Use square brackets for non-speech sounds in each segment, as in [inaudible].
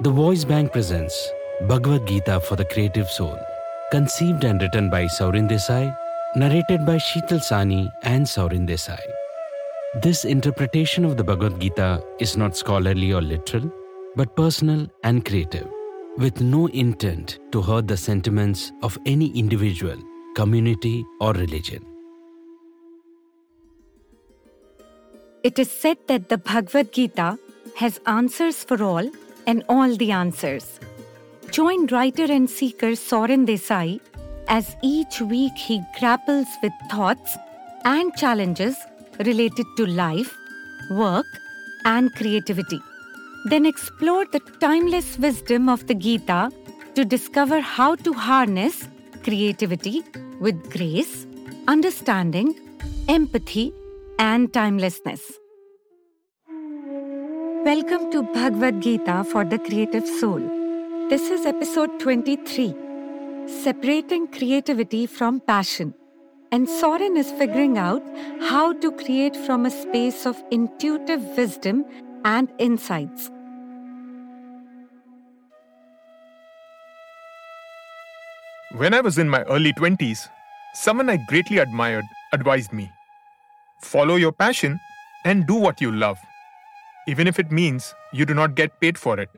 The Voice Bank presents Bhagavad Gita for the Creative Soul, conceived and written by Saurin Desai, narrated by Sheetal Sawhney and Saurin Desai. This interpretation of the Bhagavad Gita is not scholarly or literal, but personal and creative, with no intent to hurt the sentiments of any individual, community, or religion. It is said that the Bhagavad Gita has answers for all and all the answers. Join writer and seeker Saurin Desai as each week he grapples with thoughts and challenges related to life, work, and creativity. Then explore the timeless wisdom of the Gita to discover how to harness creativity with grace, understanding, empathy, and timelessness. Welcome to Bhagavad Gita for the Creative Soul. This is episode 23 Separating Creativity from Passion. And Saurin is figuring out how to create from a space of intuitive wisdom and insights. When I was in my early 20s, someone I greatly admired advised me follow your passion and do what you love, even if it means you do not get paid for it.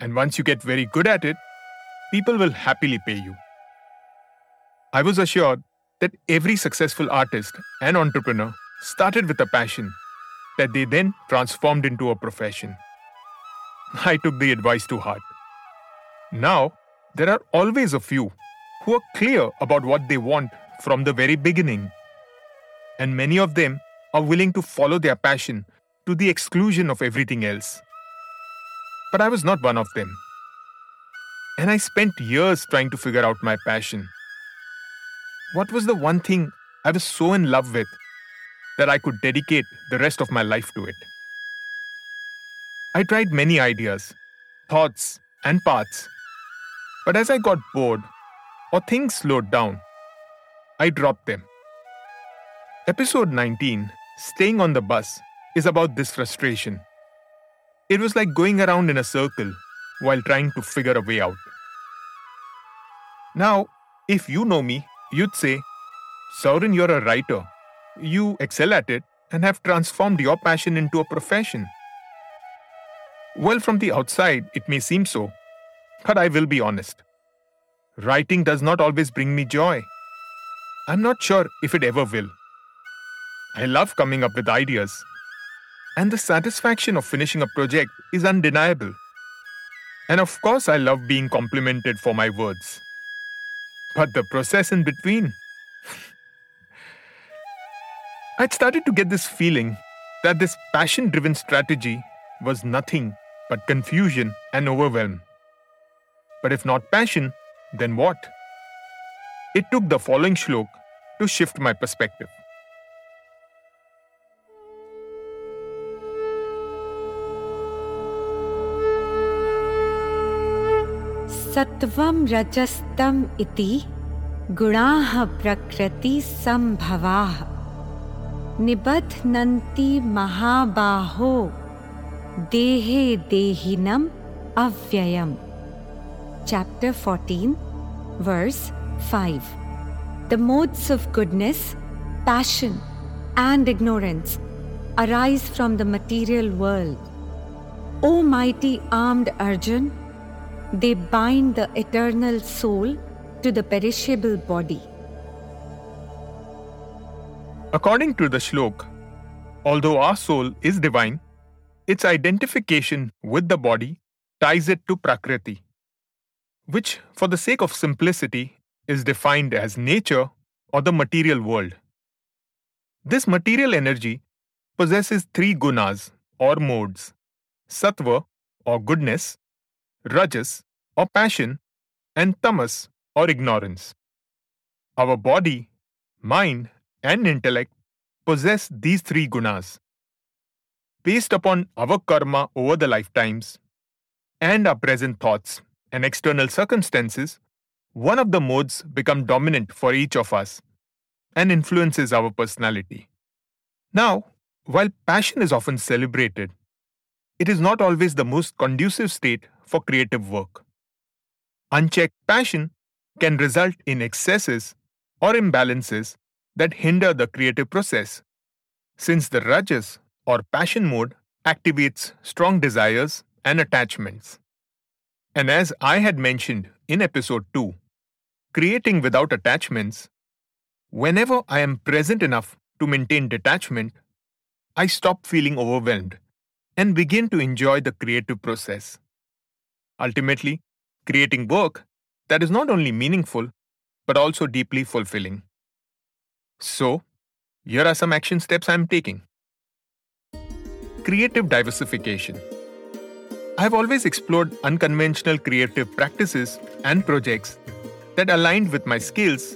And once you get very good at it, people will happily pay you. I was assured that every successful artist and entrepreneur started with a passion that they then transformed into a profession. I took the advice to heart. Now, there are always a few who are clear about what they want from the very beginning. And many of them are willing to follow their passion to the exclusion of everything else. But I was not one of them. And I spent years trying to figure out my passion. What was the one thing I was so in love with that I could dedicate the rest of my life to it? I tried many ideas, thoughts, and paths. But as I got bored or things slowed down, I dropped them. Episode 19, Staying on the Bus, is about this frustration. It was like going around in a circle while trying to figure a way out. Now, if you know me, you'd say, Saurin, you're a writer. You excel at it and have transformed your passion into a profession. Well, from the outside, it may seem so, but I will be honest. Writing does not always bring me joy. I'm not sure if it ever will. I love coming up with ideas, and the satisfaction of finishing a project is undeniable. And of course, I love being complimented for my words. But the process in between. [sighs] I'd started to get this feeling that this passion driven strategy was nothing but confusion and overwhelm. But if not passion, then what? It took the following shlok to shift my perspective. सत्वम रजस्तम इति गुणा प्रकृति संभवा। निबध नंती महाबाहो, देहे देहिनम अव्ययम। Chapter 14 verse five the modes of goodness passion and ignorance arise from the material world O mighty armed Arjun they bind the eternal soul to the perishable body. According to the shlok, although our soul is divine, its identification with the body ties it to Prakriti, which, for the sake of simplicity, is defined as nature or the material world. This material energy possesses three gunas or modes sattva or goodness, rajas or passion, and tamas or ignorance. Our body, mind, and intellect possess these three gunas. Based upon our karma over the lifetimes and our present thoughts and external circumstances, one of the modes become dominant for each of us and influences our personality. Now, while passion is often celebrated, it is not always the most conducive state for creative work. Unchecked passion can result in excesses or imbalances that hinder the creative process, since the rajas or passion mode activates strong desires and attachments. And as I had mentioned in episode 2, creating without attachments, whenever I am present enough to maintain detachment, I stop feeling overwhelmed and begin to enjoy the creative process. Ultimately, creating work that is not only meaningful but also deeply fulfilling. So, here are some action steps I'm taking. Creative diversification. I've always explored unconventional creative practices and projects that aligned with my skills,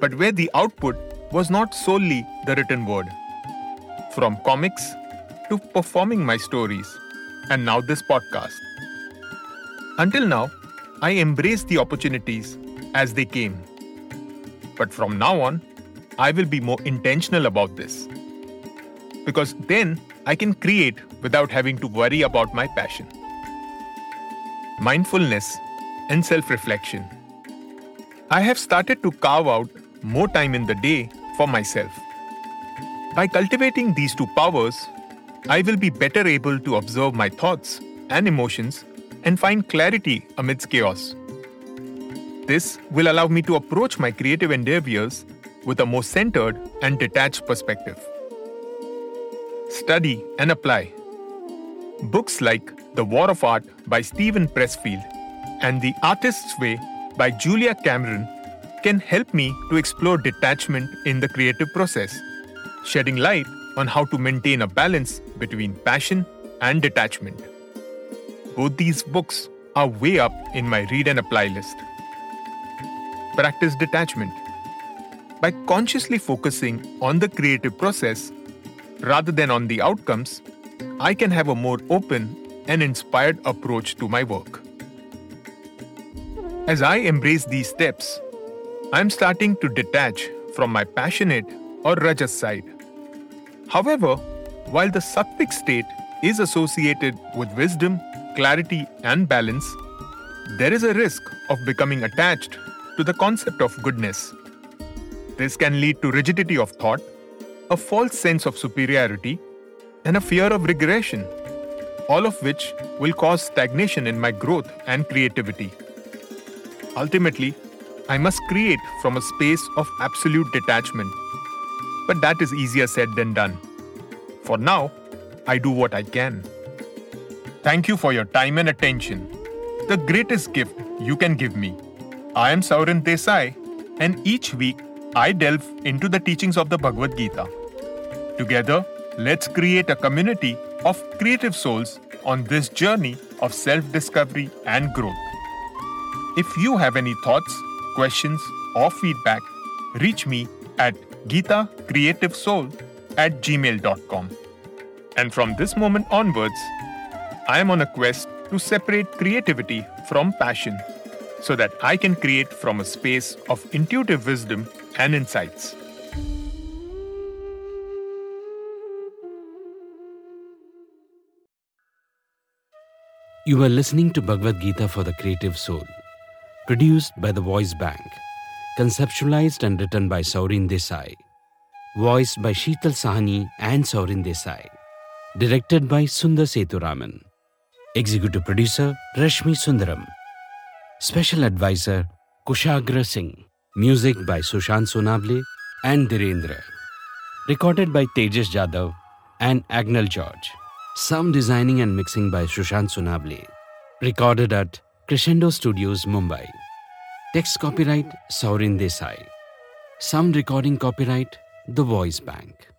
but where the output was not solely the written word. From comics to performing my stories, and now this podcast. Until now, I embraced the opportunities as they came. But from now on, I will be more intentional about this. Because then I can create without having to worry about my passion. Mindfulness and self reflection. I have started to carve out more time in the day for myself. By cultivating these two powers, I will be better able to observe my thoughts and emotions and find clarity amidst chaos. This will allow me to approach my creative endeavors with a more centered and detached perspective. Study and apply. Books like The War of Art by Steven Pressfield and The Artist's Way by Julia Cameron can help me to explore detachment in the creative process, shedding light on how to maintain a balance between passion and detachment. Both these books are way up in my read and apply list. Practice detachment. By consciously focusing on the creative process rather than on the outcomes, I can have a more open and inspired approach to my work. As I embrace these steps, I'm starting to detach from my passionate or rajas side. However, while the sattvic state is associated with wisdom, clarity, and balance, there is a risk of becoming attached to the concept of goodness. This can lead to rigidity of thought, a false sense of superiority, and a fear of regression, all of which will cause stagnation in my growth and creativity. Ultimately, I must create from a space of absolute detachment. But that is easier said than done. For now, I do what I can. Thank you for your time and attention. The greatest gift you can give me. I am Saurin Desai, and each week I delve into the teachings of the Bhagavad Gita. Together, let's create a community of creative souls on this journey of self discovery and growth. If you have any thoughts, questions, or feedback, reach me at gitacreativesoul at gmail.com. And from this moment onwards, I am on a quest to separate creativity from passion so that I can create from a space of intuitive wisdom and insights. You are listening to Bhagavad Gita for the Creative Soul, produced by the Voice Bank, conceptualized and written by Saurin Desai, voiced by Sheetal Sawhney and Saurin Desai, directed by Sundar Sethuraman, executive producer Rashmi Sundaram, special advisor Kushagra Singh, music by Sushant Sonawale and Dhirendra, recorded by Tejas Jadhav and Agnel George. Sound designing and mixing by Sushant Sonawale. Recorded at Crescendo Studios, Mumbai. Text copyright Saurin Desai. Sound recording copyright The Voice Bank.